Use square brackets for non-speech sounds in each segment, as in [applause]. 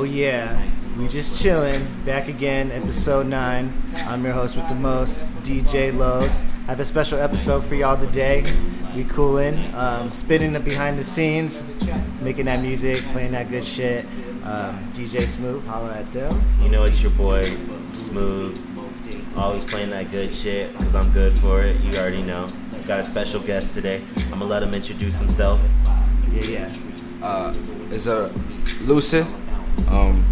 Oh yeah, we just chilling. Back again, episode nine. I'm your host with the most, DJ Lowe's. I have a special episode for y'all today. We coolin', um, spinning the behind the scenes, making that music, playing that good shit. Um, DJ Smooth, holla at them. You know it's your boy, Smooth. Always playing that good shit because I'm good for it. You already know. Got a special guest today. I'm gonna let him introduce himself. Yeah, yeah. Uh, it's a Lucid. Um,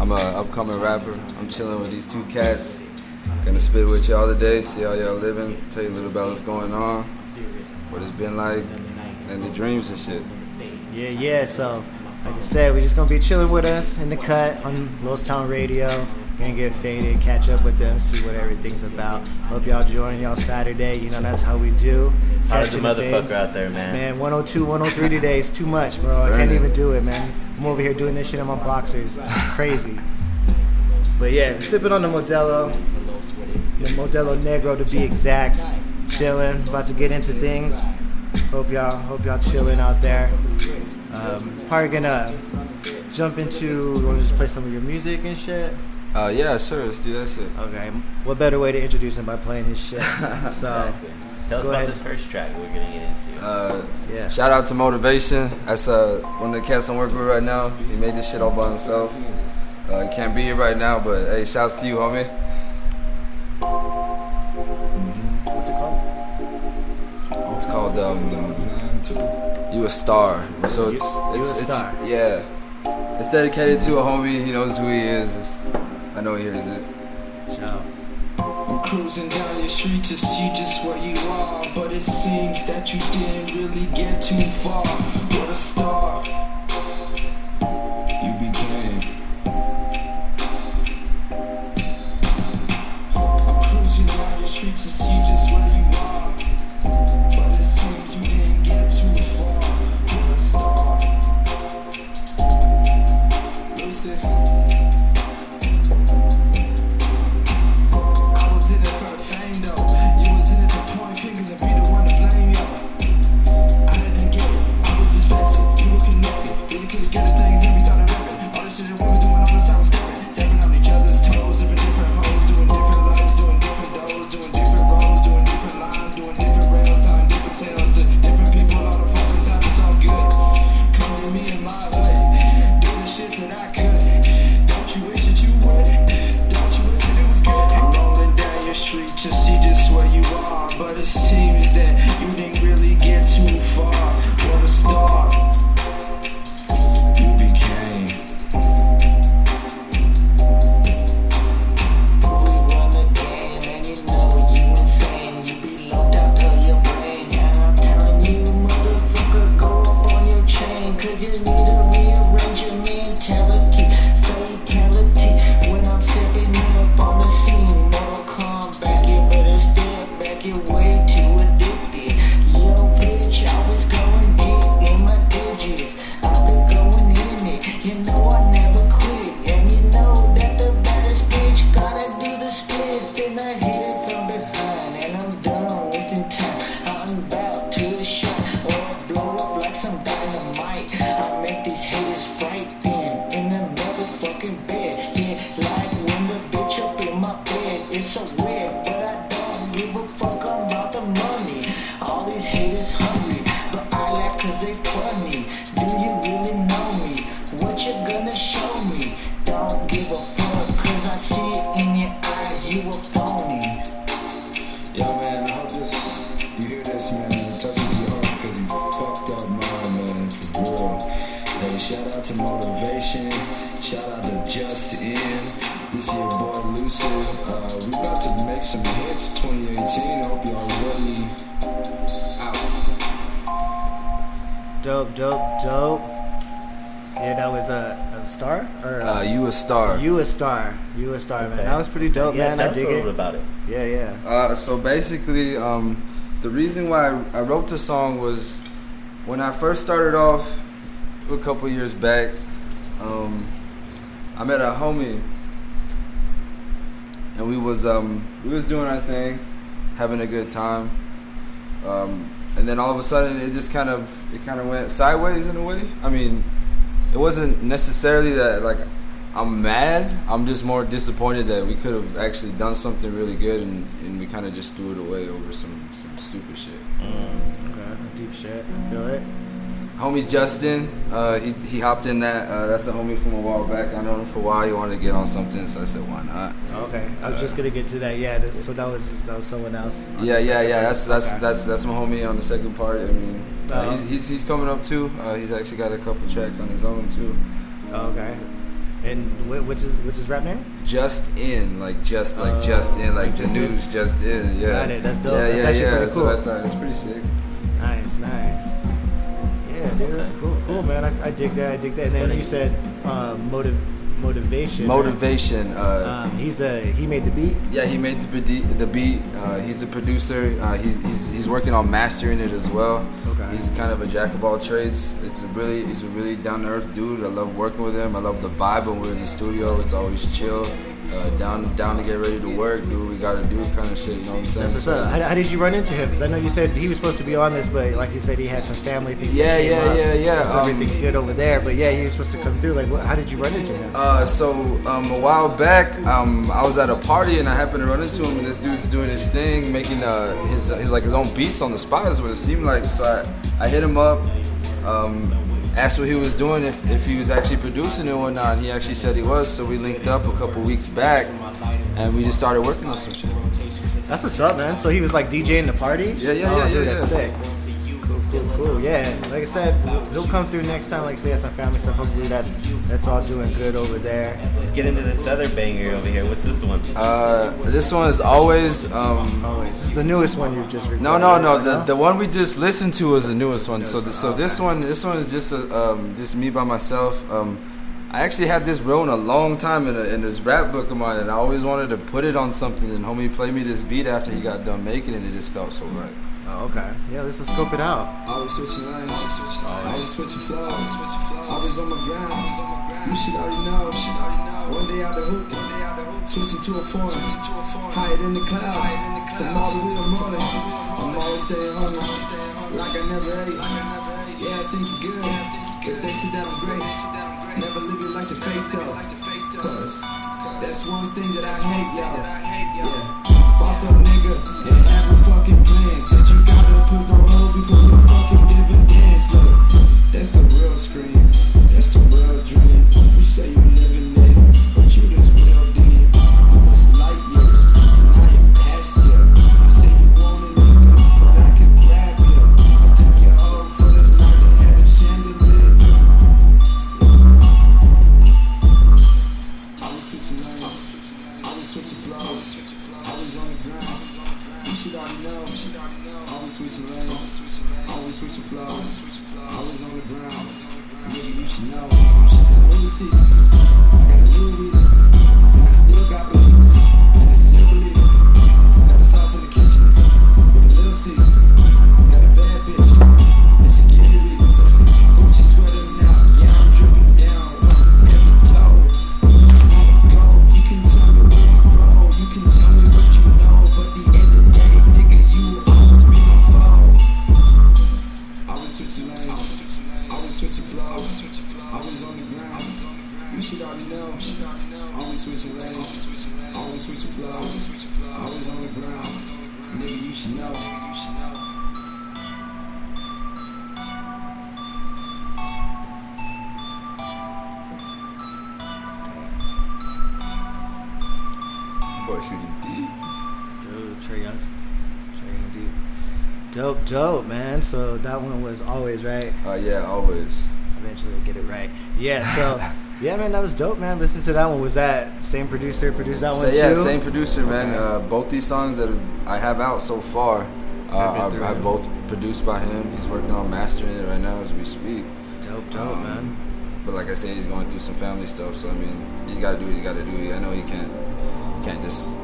I'm a upcoming rapper. I'm chilling with these two cats. Gonna spit with y'all today, see how y'all living, tell you a little about what's going on, what it's been like, and the dreams and shit. Yeah, yeah. So, like I said, we're just gonna be chilling with us in the cut on Lowe's Town Radio. Gonna get faded, catch up with them, see what everything's about. Hope y'all join y'all Saturday. You know that's how we do. How's the Catching motherfucker fade. out there, man? Man, 102, 103 today is too much, bro. I can't even do it, man. I'm over here doing this shit in my boxers. [laughs] Crazy. But yeah, sipping on the Modelo, the Modelo Negro to be exact. Chilling, about to get into things. Hope y'all, hope y'all chilling out there. Um, probably gonna jump into. Want to just play some of your music and shit? Uh, yeah, sure, let's do that shit. Okay. What better way to introduce him by playing his shit? [laughs] So Exactly. Tell us about ahead. this first track we're gonna get into. Uh, yeah. shout out to Motivation. That's uh, one of the cats I'm working with right now. He made this shit all by himself. Uh, he can't be here right now, but hey, shouts to you, homie. What's it called? It's called um, You a Star. So it's You- You it's, it's yeah. It's dedicated to a homie. He knows who he is. It's, I know he hears it. Shout. I'm cruising down your street to see just what you are, but it seems that you didn't really get too far. What a star Dope, dope, dope. Yeah, that was a, a star or Uh, you a star. you a star, you a star, man. That was pretty dope, yeah, man. tell I us a dig little it. about it. Yeah, yeah. Uh, so basically, um, the reason why I, I wrote the song was when I first started off a couple years back. Um, I met a homie, and we was um, we was doing our thing, having a good time. Um, and then all of a sudden, it just kind of it kind of went sideways in a way. I mean, it wasn't necessarily that like I'm mad. I'm just more disappointed that we could have actually done something really good and, and we kind of just threw it away over some some stupid shit. Mm. Okay, deep shit. I feel it. Homie Justin, uh, he he hopped in that. Uh, that's a homie from a while back. I known him for a while. He wanted to get on something, so I said, why not? Okay, I was just gonna get to that. Yeah, this, so that was that was someone else. Yeah, yeah, yeah. That's that's Okay. that's that's my homie on the second part. I mean, uh, Uh-huh. he's, he's he's coming up too. Uh, he's actually got a couple tracks on his own too. Oh, okay. And which is which is rap name? Just in, like just like Oh, just in, like like the just in? news just in. Yeah, Got it, that's dope. Yeah, That's yeah, actually yeah. pretty That's cool. what I thought. It's pretty sick. Nice, nice. Yeah, dude, that's cool, cool, man. I, I dig that. I dig that. And then you said uh, motive, motivation. Motivation. Uh, Um, he's a he made the beat. Yeah, he made the beat. The beat. Uh, he's a producer. Uh, he's, he's he's working on mastering it as well. Okay. He's kind of a jack of all trades. It's a really he's a really down to earth dude. I love working with him. I love the vibe when we're in the studio. It's always chill. Uh, down down to get ready to work, do what we gotta do, kind of shit. You know what I'm saying? That's what's So up. How, how did you run into him? Because I know you said he was supposed to be on this, but like you said, he had some family things. Yeah, yeah, up. yeah, yeah, um, Everything's good over there, but yeah, he was supposed to come through. Like, what, how did you run into him? Uh, so um, a while back, um, I was at a party and I happened to run into him, and this dude's doing his thing, making uh, his his like his own beats on the spot is what it seemed like. So I, I hit him up, um, asked what he was doing, if, if he was actually producing it or not. He actually said he was, so we linked up a couple weeks back, and we just started working on some shit. That's what's up, man. So he was like DJing the party. Yeah, yeah, oh, yeah, dude, yeah, That's sick. Cool, cool, cool. Yeah, like I said, he'll come through next time. Like I say, has some family stuff. Hopefully, that's that's all doing good over there. Let's get into this other banger over here. What's this one? Uh, this one is always. Um, Always. This is the newest one you've just recorded. No, no, no. right? The, the one we just listened to was the newest one. So, the, so this one, this one is just a, um, just me by myself. Um, I actually had this written a long time in, a, in this rap book of mine, and I always wanted to put it on something. And homie played me this beat after he got done making it, and it just felt so right. Oh, okay. Yeah, let's, let's scope it out. Always switching lanes, oh, always switching flows, I always on my grind. You should already know. One day out the hoop, switching to a form, higher than the clouds. From all the way to morning, I'm always staying hungry, like I never ate. Yeah, I think you're good. If they that I'm great, never live it like the fake though. Cause that's one thing that I hate, y'all. Yeah. Boss up nigga, every fucking. Said you gotta hoe before you fucking. Look, that's the real scream. That's the real dream. That one was always right. Uh, yeah, always. Eventually get it right. Yeah, so [laughs] yeah, man, that was dope, man. Listen to that one. Was that same producer produced that So one yeah, too? same producer, man. Okay. Uh, both these songs that I have out so far uh, are, through are him. both produced by him. He's working on mastering it right now as we speak. Dope, dope, Um, man. But like I said, he's going through some family stuff. So I mean, he's got to do what he got to do. I know he can't. He can't just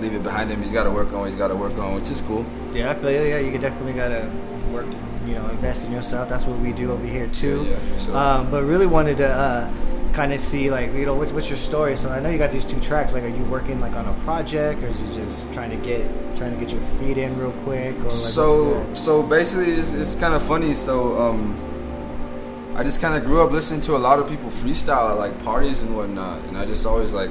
leave it behind him. He's got to work on. what He's got to work on, which is cool. Yeah, I feel you. Yeah, you definitely gotta work, you know, invest in yourself. That's what we do over here too. Yeah, yeah, sure. um, but really wanted to uh, kind of see, like, you know, what's what's your story? So I know you got these two tracks. Like, are you working like on a project, or is you just trying to get trying to get your feet in real quick, or like so so basically, it's, it's kind of funny. So um, I just kind of grew up listening to a lot of people freestyle at like parties and whatnot, and I just always like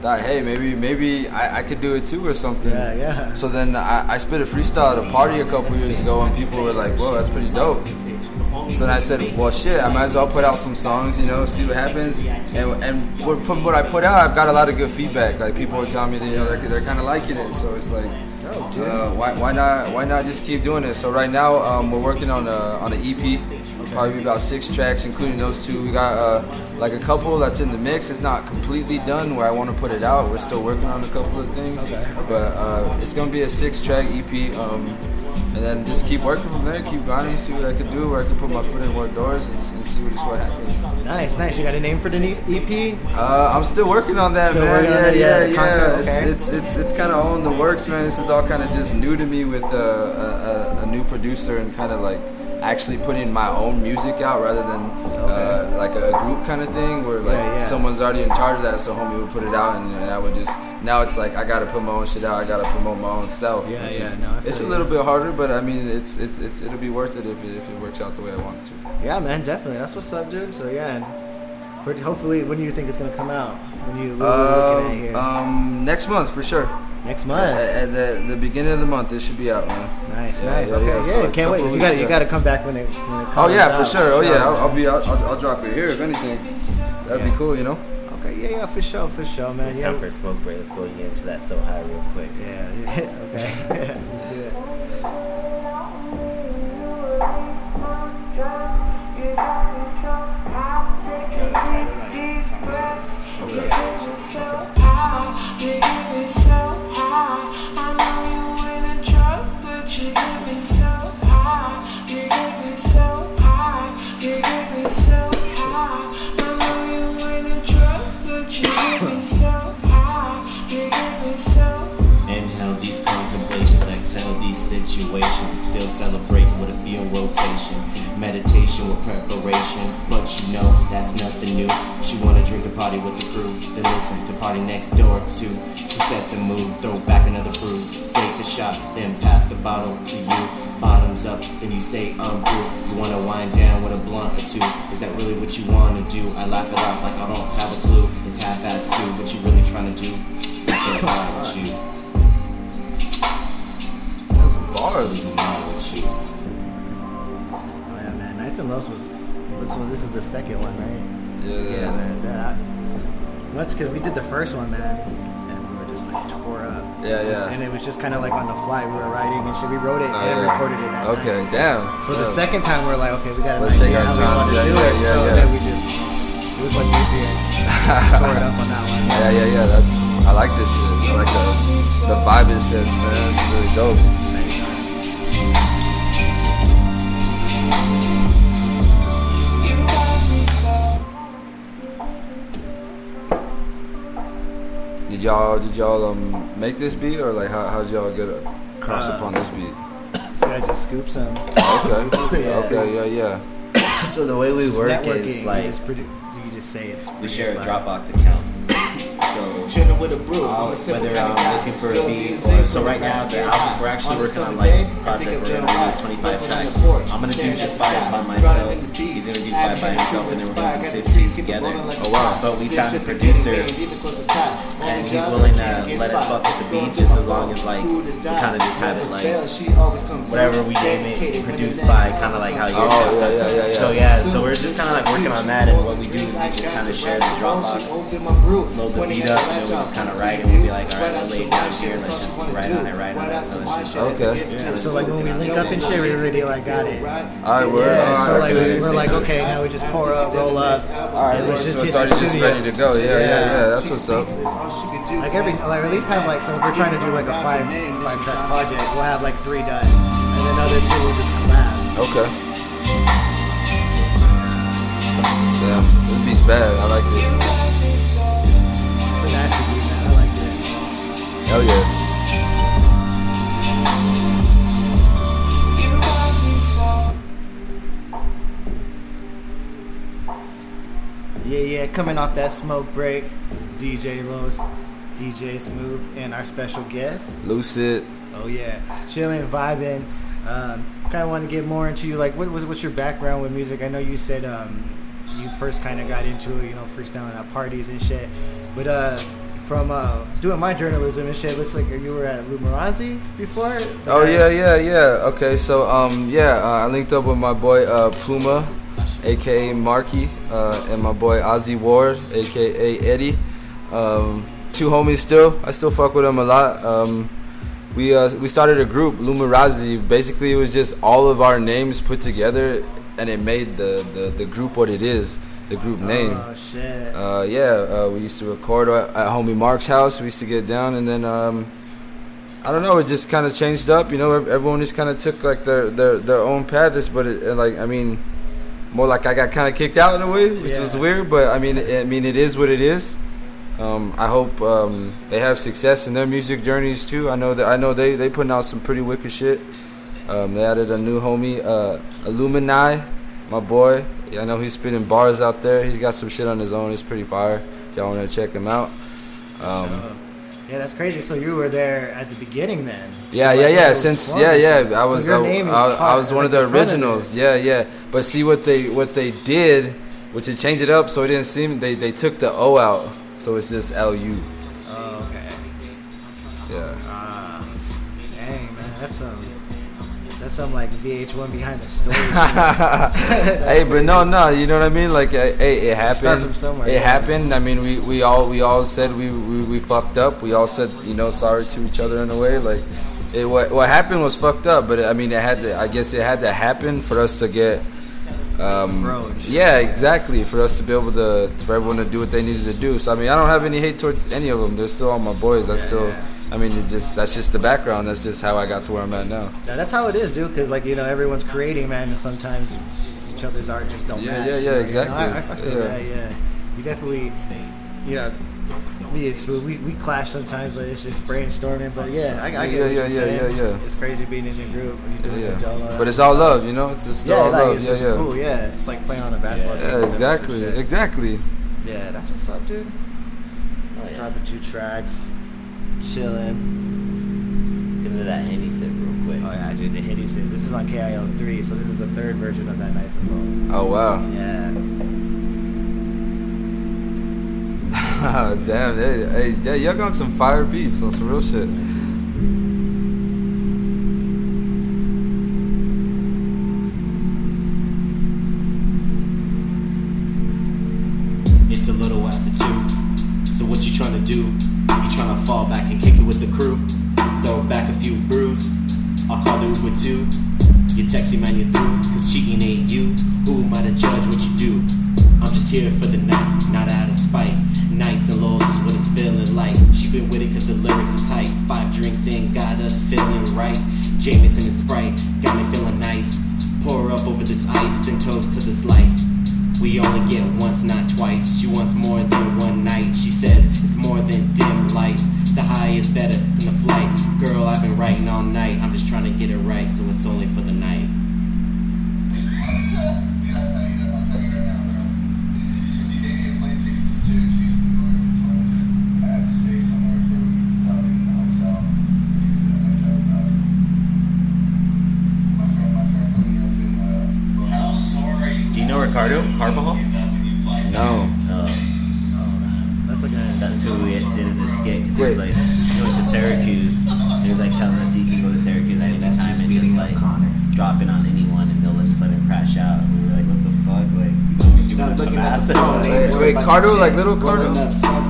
thought, hey, maybe maybe I, I could do it too or something. Yeah, yeah. So then I, I spit a freestyle at a party a couple years ago, and people were like, "Whoa, that's pretty dope." So then I said, "Well, shit, I might as well put out some songs, you know, see what happens." And and from what I put out, I've got a lot of good feedback. Like people are telling me that you know they're, they're kind of liking it. So it's like. Uh, why why not why not just keep doing it? So right now um, we're working on a on an EP, probably about six tracks, including those two. We got uh, like a couple that's in the mix. It's not completely done where I want to put it out. We're still working on a couple of things, but uh, it's gonna be a six track EP. Um, and then just keep working from there, keep grinding, see what I can do, where I can put my foot in more doors, and, and see what just what happens. Nice, nice. You got a name for the EP? Uh, I'm still working on that, Still man. yeah, yeah, yeah, concept, okay. It's it's it's, it's kind of on the works, man. This is all kind of just new to me with uh, a, a, a new producer and kind of like actually putting my own music out rather than uh, like a, group kind of thing where like Yeah, yeah. someone's already in charge of that, so homie would put it out and, and I would just. Now it's like I gotta put my own shit out. I gotta promote my own self. Yeah, yeah, is- no, it's a little bit harder, but I mean, it's it's, it's it'll be worth it if it, if it works out the way I want it to. Yeah, man, definitely. That's what's up, dude. So yeah, hopefully, when do you think it's gonna come out? When you are looking at Um, here? um, next month for sure. Next month. at the the beginning of the month, it should be out, man. Nice, Yeah, nice. yeah, okay, yeah. yeah, So a can't wait. You got you got to come back when it. When it Oh yeah, for sure. Oh yeah, I'll. I'll be. I'll, I'll, I'll drop it here if anything. That'd be cool, you know. Okay, yeah, yeah, for sure, for sure, man. It's yeah, time for a smoke break. Let's go get into that so high real quick. yeah, [laughs] yeah, okay. [laughs] Let's do it. Celebrating with a feel rotation. Meditation with preparation, but you know that's nothing new. She wanna drink a party with the crew, then listen to party next door too. To set the mood, throw back another brew. Take a shot, then pass the bottle to you. Bottoms up, then you say um, I'm through. You wanna wind down with a blunt or two. Is that really what you wanna do? I laugh it off like I don't have a clue. It's half past two, what you really trying to do? It's so with you. That's bars. Yeah, man. Nights and Lows was. This this is the second one, right? Yeah, yeah. Man. That, that's because we did the first one, man, and we were just like tore up. Yeah, was- yeah. And it was just kind of like on the fly. We were writing and shit. We wrote it Oh, and yeah. recorded it. Okay, night. damn. So the second time we are like, okay, we got an Let's take our how we time. to Yeah, do yeah, it. yeah, so yeah. then we just it was much easier. tore it up on that one. Yeah, yeah, yeah. That's. I like this shit. I like the the vibe it sets, man. It's really dope. Did y'all did y'all um make this beat or like how how'd y'all get across Uh, upon this beat? This guy just scoops some. Okay. [laughs] Yeah. Okay. Yeah. Yeah. So the way we It's work networking. is you like just produ- you just say it's. We share a Dropbox account. So Chillin' with a brew. I'll- I'm a simple whether kind I'm of uh, guy. looking for a beat or so right now the album we're actually working on like a project we're gonna release 25 tracks. I'm gonna do just five by myself. He's gonna do five by himself, and then we're gonna do 15 together. Oh wow. But we've got a producer, and he's willing to let us fuck with the beats just as long as like we kind of just have it like whatever we name it produced by kind of like how yours Oh, yeah, yeah, yeah, yeah. So yeah, so we're just kind of like working on that, and what we do is we just kind of share the Dropbox, load the beat up, and then we just kind of write, and we'll be like, all right, we'll lay it down here, let's just write on it, write on it. So it's just Okay. Yeah, so like when we link up and shit, we already like got it. All right. We're Yeah, all so right, like okay. we- we're like, okay, now we just pour up, roll up. All right. and let's just so hit it's the already just ready to go. Yeah. Yeah. Yeah. That's what's up. Like every, like at least have like, so if we're trying to do like a five, five track project, we'll have like three done, and then other two will just collab. Okay. Damn. This beat's bad. I like this. It's a nasty. I like it. Hell yeah. You got me so Yeah, yeah. Coming off that smoke break, DJ Los, DJ Smooth, and our special guest. Lucid. Oh yeah, chilling, vibing. Um, kind of want to get more into you. Like, what was what's your background with music? I know you said um, you first kind of got into it, you know, freestyling at parties and shit. But uh, from uh, doing my journalism and shit, looks like you were at Lumarazi before. Oh yeah, yeah, yeah. Okay, so um, yeah, uh, I linked up with my boy uh, Puma, aka Marky, uh, and my boy Ozzy Ward, aka Eddie. Um, two homies still. I still fuck with them a lot. Um, we uh, we started a group, Lumarazi. Basically, it was just all of our names put together, and it made the, the, the group what it is. The group name. Oh shit. Uh, yeah, uh, we used to record at, at homie Mark's house. We used to get down, and then um, I don't know. It just kind of changed up. You know, everyone just kind of took like their their, their own paths. But it, like, I mean, more like I got kind of kicked out in a way, which was Yeah. weird. But I mean, I mean, it is what it is. Um, I hope um, they have success in their music journeys too. I know that I know they they putting out some pretty wicked shit. Um, they added a new homie, uh, Illumini, my boy. Yeah, I know he's spitting bars out there. He's got some shit on his own. It's pretty fire. If y'all want to check him out. Um, Yeah, that's crazy. So you were there at the beginning then? yeah, Like, yeah, yeah. when it was Since yeah, yeah, I So was your I, name is I, I was one of like the originals. it. Yeah, yeah. But see what they what they did, which it changed it up so it didn't seem they they took the O out, so it's just L U. Oh, okay. Yeah. Ah, dang man, that's some that's some like VH1 behind the story. [laughs] [laughs] hey, but no, no, you know what I mean? Like, hey, it happened. Start from somewhere, it yeah. happened. I mean, we, we all we all said we, we we fucked up. We all said you know sorry to each other in a way. Like, it what what happened was fucked up. But I mean, it had to. I guess it had to happen for us to get. Um, Grow and shit. yeah, exactly. For us to be able to, for everyone to do what they needed to do. So I mean, I don't have any hate towards any of them. They're still all my boys. I still, I mean, it just that's just the background. That's just how I got to where I'm at now. Yeah, that's how it is, dude. Because like you know, everyone's creating, man, and sometimes each other's art just don't Yeah, match. yeah, you yeah, know? exactly. I, I, I feel Yeah. that. Yeah, you definitely, you know. Me and we, we clash sometimes, but it's just brainstorming. But yeah, I, I get Yeah, what yeah, you're yeah, saying. yeah, yeah. It's crazy being in a group when you're doing Yeah, some Jolo. but it's all love, you know. It's just Yeah, all like, love. it's Yeah, just yeah. cool. Yeah, it's like playing on a basketball team. Yeah, exactly, exactly. Yeah, that's what's up, dude. Oh, yeah. Dropping two tracks, chilling. Get into that Henny sip real quick. Oh yeah, I did the Hitty Six. This is on KIO three, so this is the third version of that Nights and Lows. Oh wow, Yeah. [laughs] damn, hey, hey, yeah, y'all got some fire beats on some real shit. Ricardo Carbajal? No, That's like a That's who we did in this skit. Cause he was like, he went to Syracuse. He was like telling us he can go to Syracuse at any time and just like drop in on anyone and they'll just let him crash out. We were like, what the fuck? Like, you know, give him some. Wait, wait, Cardo, like little Cardo?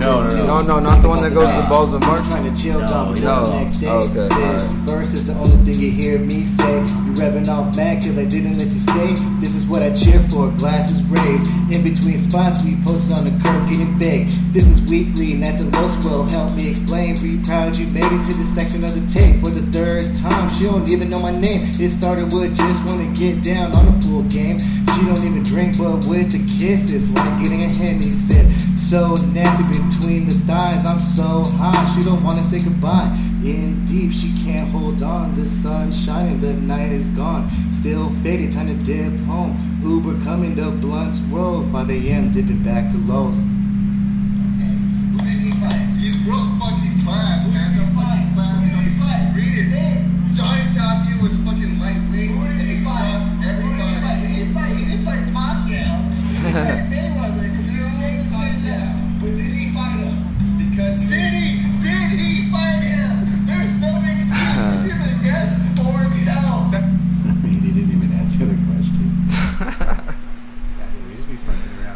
No, no, no, no, not the one that goes to the balls of March. Trying to chill, dump it No. next day. Oh, okay, This alright. verse is the only thing you hear me say. You revving off mad cause I didn't let you stay. This is what I cheer for, glasses raised. In between spots, we posted on the curb getting big. This is weekly, and that's a low will help me explain. Be proud you made it to this section of the tape for the third time. She don't even know my name. It started with just wanna get down on the pool game. She don't even drink, but with the kiss, it's like getting a Henny sip. So nasty between the thighs, I'm so high. She don't wanna say goodbye. In deep, she can't hold on. The sun shining, the night is gone. Still faded, time to dip home. Uber coming, the blunts roll. 5 a.m. dipping back to Lowe's. He's world fucking class, man. You're fucking class. Read it. Johnny Tapia was fucking lightweight. [laughs]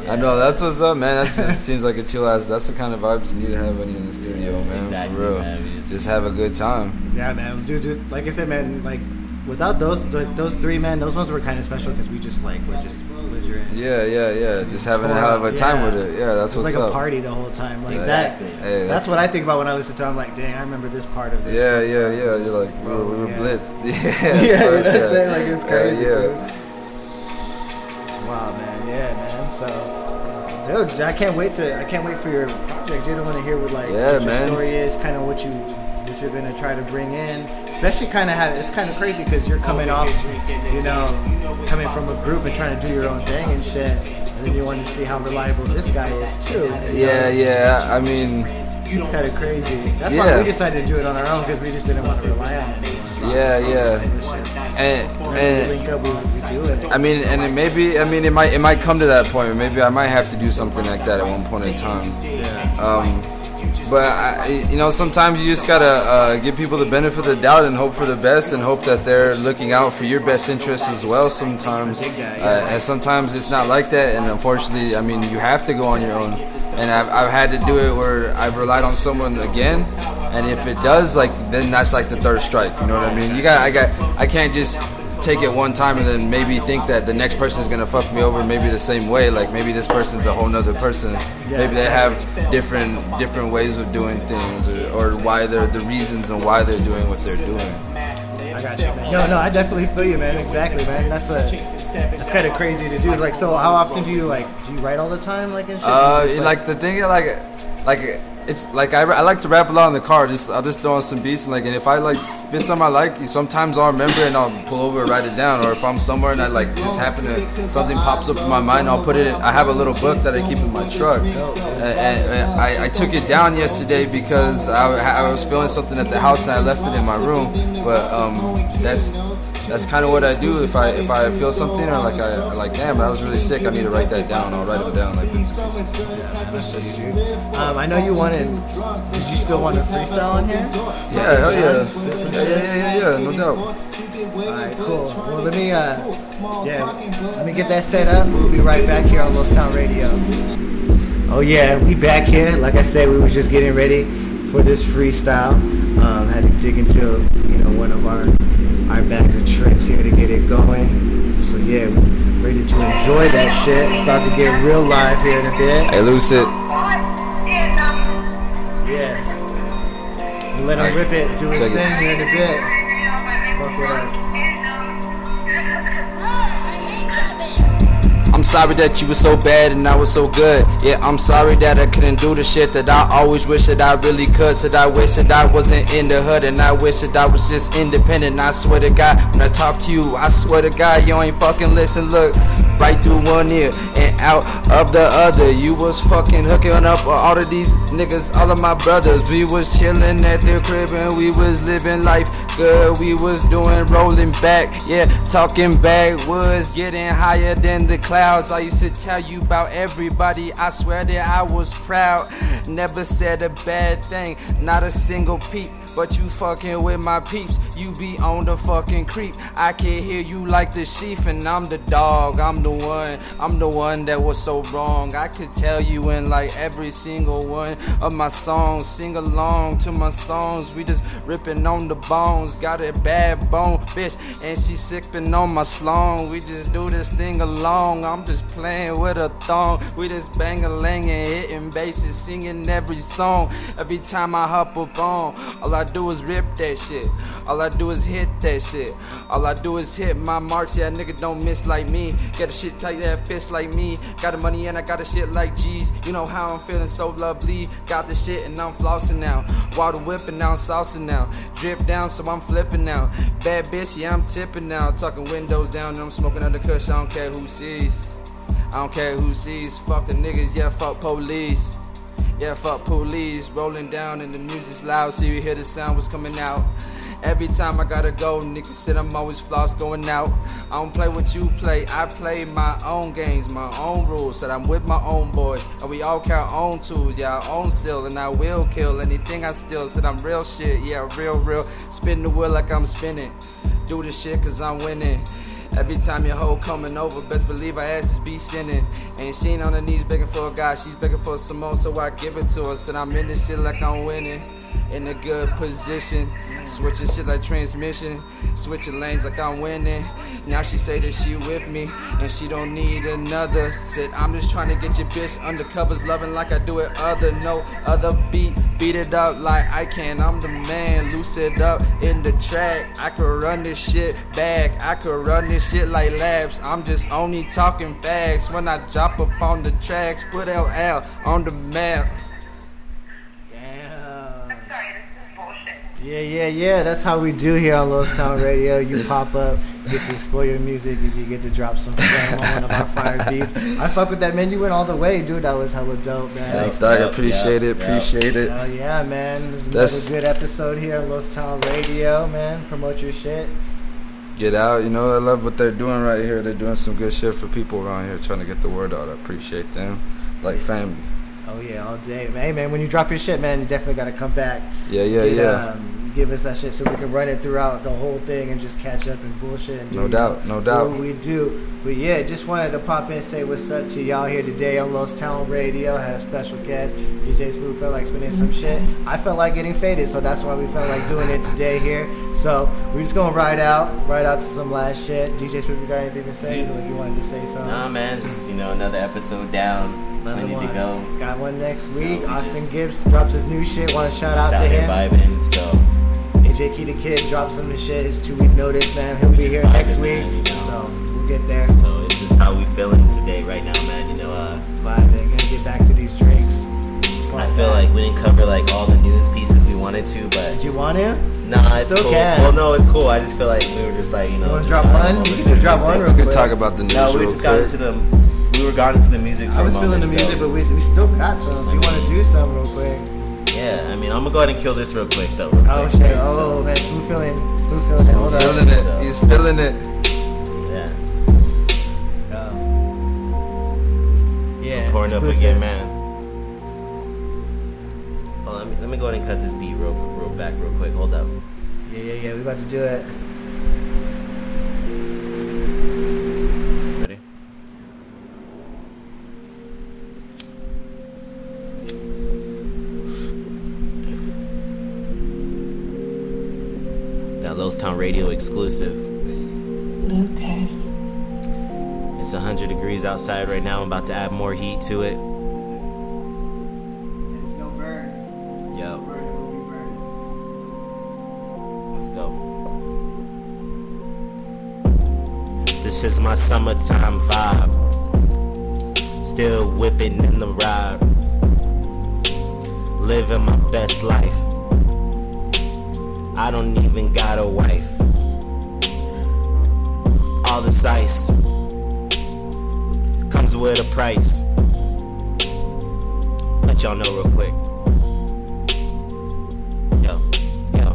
I know that's what's up, man. That's it seems like a chill ass. That's the kind of vibes you need to have when you're in the studio, man. Exactly, for real, man. Just- just have a good time. Yeah, man, dude, dude. Like I said, man, like without those those three, men, those ones were kind of special because we just like were just belligerent. Yeah, yeah, yeah. Just having a hell of a time yeah. with it. Yeah, that's it was what's like up. a party the whole time. Like Exactly. that. Hey, that's, what I think about when I listen to. it. I'm like, dang, I remember this part of this. Yeah, yeah, yeah. You're like, we were, we were Yeah. blitzed. [laughs] [laughs] Yeah, yeah, you know what I'm yeah. saying? Like it's crazy, yeah. dude. It's wild, man. Yeah, man. So, dude, I can't wait to. I can't wait for your project, dude. I want to hear what like Yeah, what your man. story is, kind of what you what you're gonna try to bring in. Especially, kind of have it's kind of crazy because you're coming off, you know, coming from a group and trying to do your own thing and shit. And then you want to see how reliable this guy is too. Yeah, so yeah. I mean, It's kind of crazy. That's Yeah. why we decided to do it on our own because we just didn't want to rely on anyone. yeah, yeah. And and up, we, we do it. I mean, and it maybe I mean it might it might come to that point. Maybe I might have to do something like that at one point in time. Um, but I, you know, sometimes you just gotta uh, give people the benefit of the doubt and hope for the best, and hope that they're looking out for your best interests as well. Sometimes, uh, and sometimes it's not like that, and unfortunately, I mean, you have to go on your own. And I've, I've had to do it where I've relied on someone again, and if it does, like, then that's like the third strike. You know what I mean? You got, I got, I can't just take it one time and then maybe think that the next person is gonna fuck me over maybe the same way like maybe this person's a whole nother person maybe they have different different ways of doing things or, or why they're the reasons and why they're doing what they're doing I got you, man. No, no, I definitely feel you, man. Exactly, man. That's a that's kind of crazy to do. Like, so how often do you like do you write all the time, like and shit? uh just, like the thing is like like it's like I, I like to rap a lot in the car just I'll just throw on some beats and like and if I like spit something I like sometimes I'll remember and I'll pull over and write it down. Or if I'm somewhere and I like just happen to something pops up in my mind I'll put it in I have a little book that I keep in my truck. And, and, and I, I took it down yesterday because I, I was feeling something at the house and I left it in my room. But um that's that's kind of what I do if I if I feel something or like I like damn I was really sick I need to write that down I'll write it down like bits and pieces. um, I know you wanted. Did you still want to freestyle on here? Yeah, hell yeah. Yeah, yeah, yeah, yeah, no doubt. All right, cool. Well, let me uh, yeah, let me get that set up. We'll be right back here on Lost Town Radio. Oh yeah, we back here. Like I said, we were just getting ready for this freestyle. Um, had to dig into you know one of our our bags of tricks here to get it going. So yeah, we're ready to enjoy that shit. It's about to get real live here in a bit. Hey, Lucid. Yeah. Let him Alright, rip it, do his check it. thing here in a bit. Fuck with us. I'm sorry that you were so bad and I was so good. Yeah, I'm sorry that I couldn't do the shit that I always wish that I really could. Said I wish that I wasn't in the hood and I wish that I was just independent. I swear to God, when I talk to you, I swear to God, you ain't fucking listen. Look, right through one ear and out of the other. You was fucking hooking up all of these niggas, all of my brothers. We was chilling at their crib and we was living life good. We was doing rolling back, yeah, talking backwoods, getting higher than the clouds. I used to tell you about everybody. I swear that I was proud. Never said a bad thing, not a single peep. But you fucking with my peeps, you be on the fucking creep. I can hear you like the sheep, and I'm the dog. I'm the one, I'm the one that was so wrong. I could tell you in like every single one of my songs. Sing along to my songs. We just ripping on the bones. Got a bad bone, bitch, and she sipping on my slong. We just do this thing along. I'm just playing with a thong. We just bang a lang and hitting basses, singing every song. Every time I hop up on, all I do is rip that shit. All I do is hit that shit. All I do is hit my marks. Yeah, nigga don't miss like me. Got a shit tight that fits like me. Got the money and I got a shit like G's. You know how I'm feeling so lovely. Got the shit and I'm flossing now. Water whipping now, saucing now. Drip down, so I'm flipping now. Bad bitch, yeah, I'm tipping now. Tucking windows down and I'm smoking under kush. I don't care who sees. I don't care who sees. Fuck the niggas, yeah, fuck police. Yeah, fuck police. Rolling down and the music's loud, so you hear the sound was coming out. Every time I gotta go, niggas said I'm always floss going out. I don't play what you play. I play my own games, my own rules. Said I'm with my own boys, and we all our own tools. Yeah, our own still, and I will kill anything I steal. Said I'm real shit. Yeah, real, real. Spin the wheel like I'm spinning. Do the shit cause I'm winning. Every time your hoe coming over, best believe her asses be sinning. And she ain't on her knees begging for a guy, she's begging for some more, so I give it to her. Said I'm in this shit like I'm winning. In a good position, switching shit like transmission, switching lanes like I'm winning. Now she say that she with me and she don't need another. Said I'm just trying to get your bitch undercovers, loving like I do it other. No other beat, beat it up like I can. I'm the man, loose it up in the track. I could run this shit back, I could run this shit like laps. I'm just only talking facts when I drop up on the tracks. Put LL on the map. Yeah, yeah, yeah. That's how we do here on Lost Town Radio. You pop up, get to explore your music, and you get to drop some flame on one of our fire [laughs] beats. I fuck with that, man. You went all the way, dude. That was hella dope, man. Thanks, dog. Yep, Appreciate yep, it. yep. Appreciate it. Hell yeah, man. There's another That's- good episode here on Lost Town Radio, man. Promote your shit. Get out. You know, I love what they're doing right here. They're doing some good shit for people around here, trying to get the word out. I appreciate them. Like family. Oh yeah, all day, man. Hey, man, when you drop your shit, man, you definitely gotta come back. Yeah, yeah, yeah. Um, give us that shit so we can run it throughout the whole thing and just catch up and bullshit. And No doubt, no doubt. What we do, but yeah, just wanted to pop in and say what's up to y'all here today on Lost Town Radio. Had a special guest, DJ Smooth. Felt like spinning some shit. I felt like getting faded, so that's why we felt like doing it today here. So we're just gonna ride out, ride out to some last shit. DJ Smooth, you got anything to say? Like you wanted to say something? Nah, man, just you know, another episode down. Another Plenty one. to go. Got one next week. we Austin just- Gibbs drops his new shit. Want to shout out Just to out here him. vibing, so AJ Key the Kid drops some of his shit. It's two week notice, man. He'll be here vibing, next man, week. you know. So we'll get there. so it's just how we feeling today, right now, man. You know, uh, Vibing. Gonna get back to these drinks. I feel like we didn't cover like all the news pieces we wanted to, but Did you want to? nah, it's Still cool. can. Well, no, it's cool. I just feel like we were just like, you know, You wanna drop one? all You can just drop music. one We real could quick. talk about the news No, we real just got into the. We were got into the music. For I was a feeling the music, so, but we, we still got some. If you want to do some real quick. Yeah, I mean, I'm gonna go ahead and kill this real quick, though. Real Oh shit. Oh So, man, smooth feeling. Smooth feeling. it. Hold Feeling up. it. He's feeling it. yeah, Oh. Yeah. pouring up again, man. Oh, let me let me go ahead and cut this beat real real back real quick. Hold up. Yeah, yeah, yeah. We about to do it. That Town Radio exclusive. Lucas. It's 100 degrees outside right now. I'm about to add more heat to it. It's no burn. Yo, Burn it will be burning. let's go. This is my summertime vibe. Still whipping in the ride. Living my best life. I don't even got a wife. All this ice comes with a price. Let y'all know real quick. Yo, yo.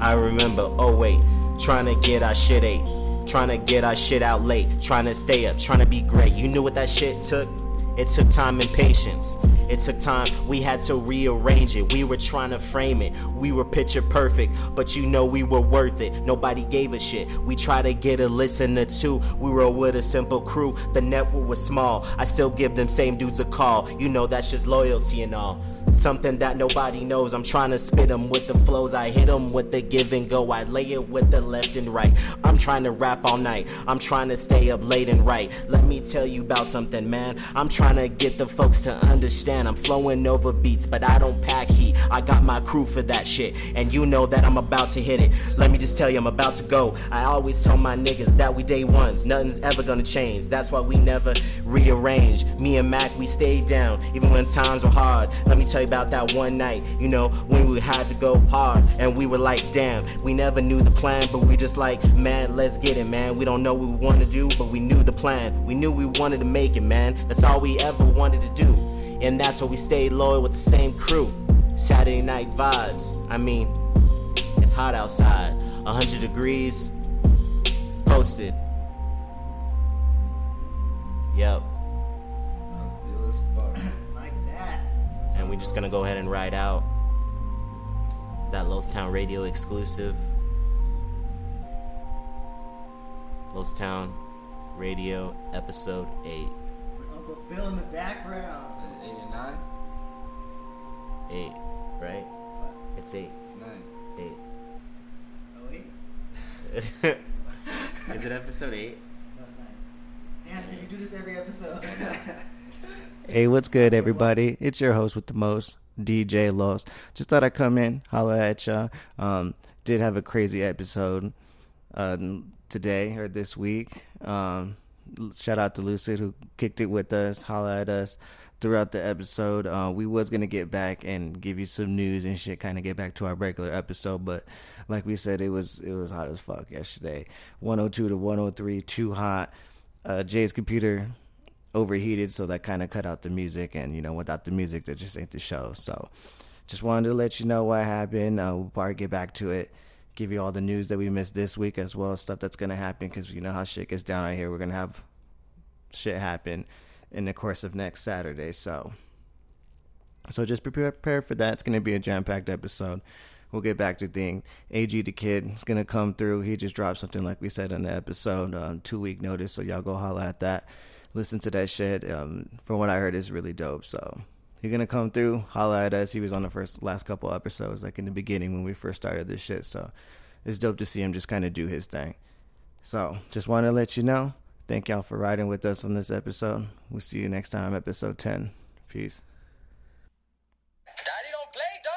I remember, oh wait, trying to get our shit ate. Trying to get our shit out late. Trying to stay up, trying to be great. You knew what that shit took? It took time and patience. It took time, we had to rearrange it. We were trying to frame it. We were picture perfect, but you know we were worth it. Nobody gave a shit. We tried to get a listener too. We were with a simple crew. The network was small. I still give them same dudes a call. You know that's just loyalty and all. Something that nobody knows. I'm trying to spit them with the flows. I hit them with the give and go. I lay it with the left and right. I'm trying to rap all night. I'm trying to stay up late and right. Let me tell you about something, man. I'm trying to get the folks to understand. I'm flowing over beats, but I don't pack heat. I got my crew for that shit. And you know that I'm about to hit it. Let me just tell you, I'm about to go. I always tell my niggas that we day ones. Nothing's ever gonna change. That's why we never rearrange. Me and Mac, we stayed down, even when times were hard. Let me tell you about that one night, you know, when we had to go hard. And we were like, damn, we never knew the plan, but we just like, man, let's get it, man. We don't know what we want to do, but we knew the plan. We knew we wanted to make it, man. That's all we ever wanted to do. And that's why we stayed loyal with the same crew. Saturday night vibes. I mean, it's hot outside, 100 degrees, posted. Yep. We're just gonna go ahead and ride out that Town Radio exclusive. Town Radio episode 8. Uncle Phil in the background. 89? 8, right? It's 8. 9. 8. Oh wait. [laughs] Is it episode 8? No, it's not. Damn, can you do this every episode? [laughs] Hey, what's good, everybody? It's your host with the most, DJ Los. Just thought I'd come in, holla at ya. Um, did have a crazy episode uh, today or this week. Um, shout out to Lucid who kicked it with us, holla at us throughout the episode. Uh, we was gonna get back and give you some news and shit, kind of get back to our regular episode, but like we said, it was it was hot as fuck yesterday. 102 to 103, too hot. Uh, Jay's computer overheated, so that kind of cut out the music. And you know, without the music, that just ain't the show. So, just wanted to let you know what happened. Uh, we'll probably get back to it, give you all the news that we missed this week, as well stuff that's gonna happen. Because you know how shit gets down out here. We're gonna have shit happen in the course of next Saturday. So, so just prepare prepare for that. It's gonna be a jam packed episode. We'll get back to thing. AG the kid is gonna come through. He just dropped something like we said in the episode, um, two week notice. So y'all go holla at that listen to that shit. Um, from what I heard, is really dope. So you're gonna come through, holla at us. He was on the first last couple episodes, like in the beginning when we first started this shit. So it's dope to see him just kind of do his thing. So just want to let you know. Thank y'all for riding with us on this episode. We'll see you next time, episode ten. Peace. Daddy don't play, dog.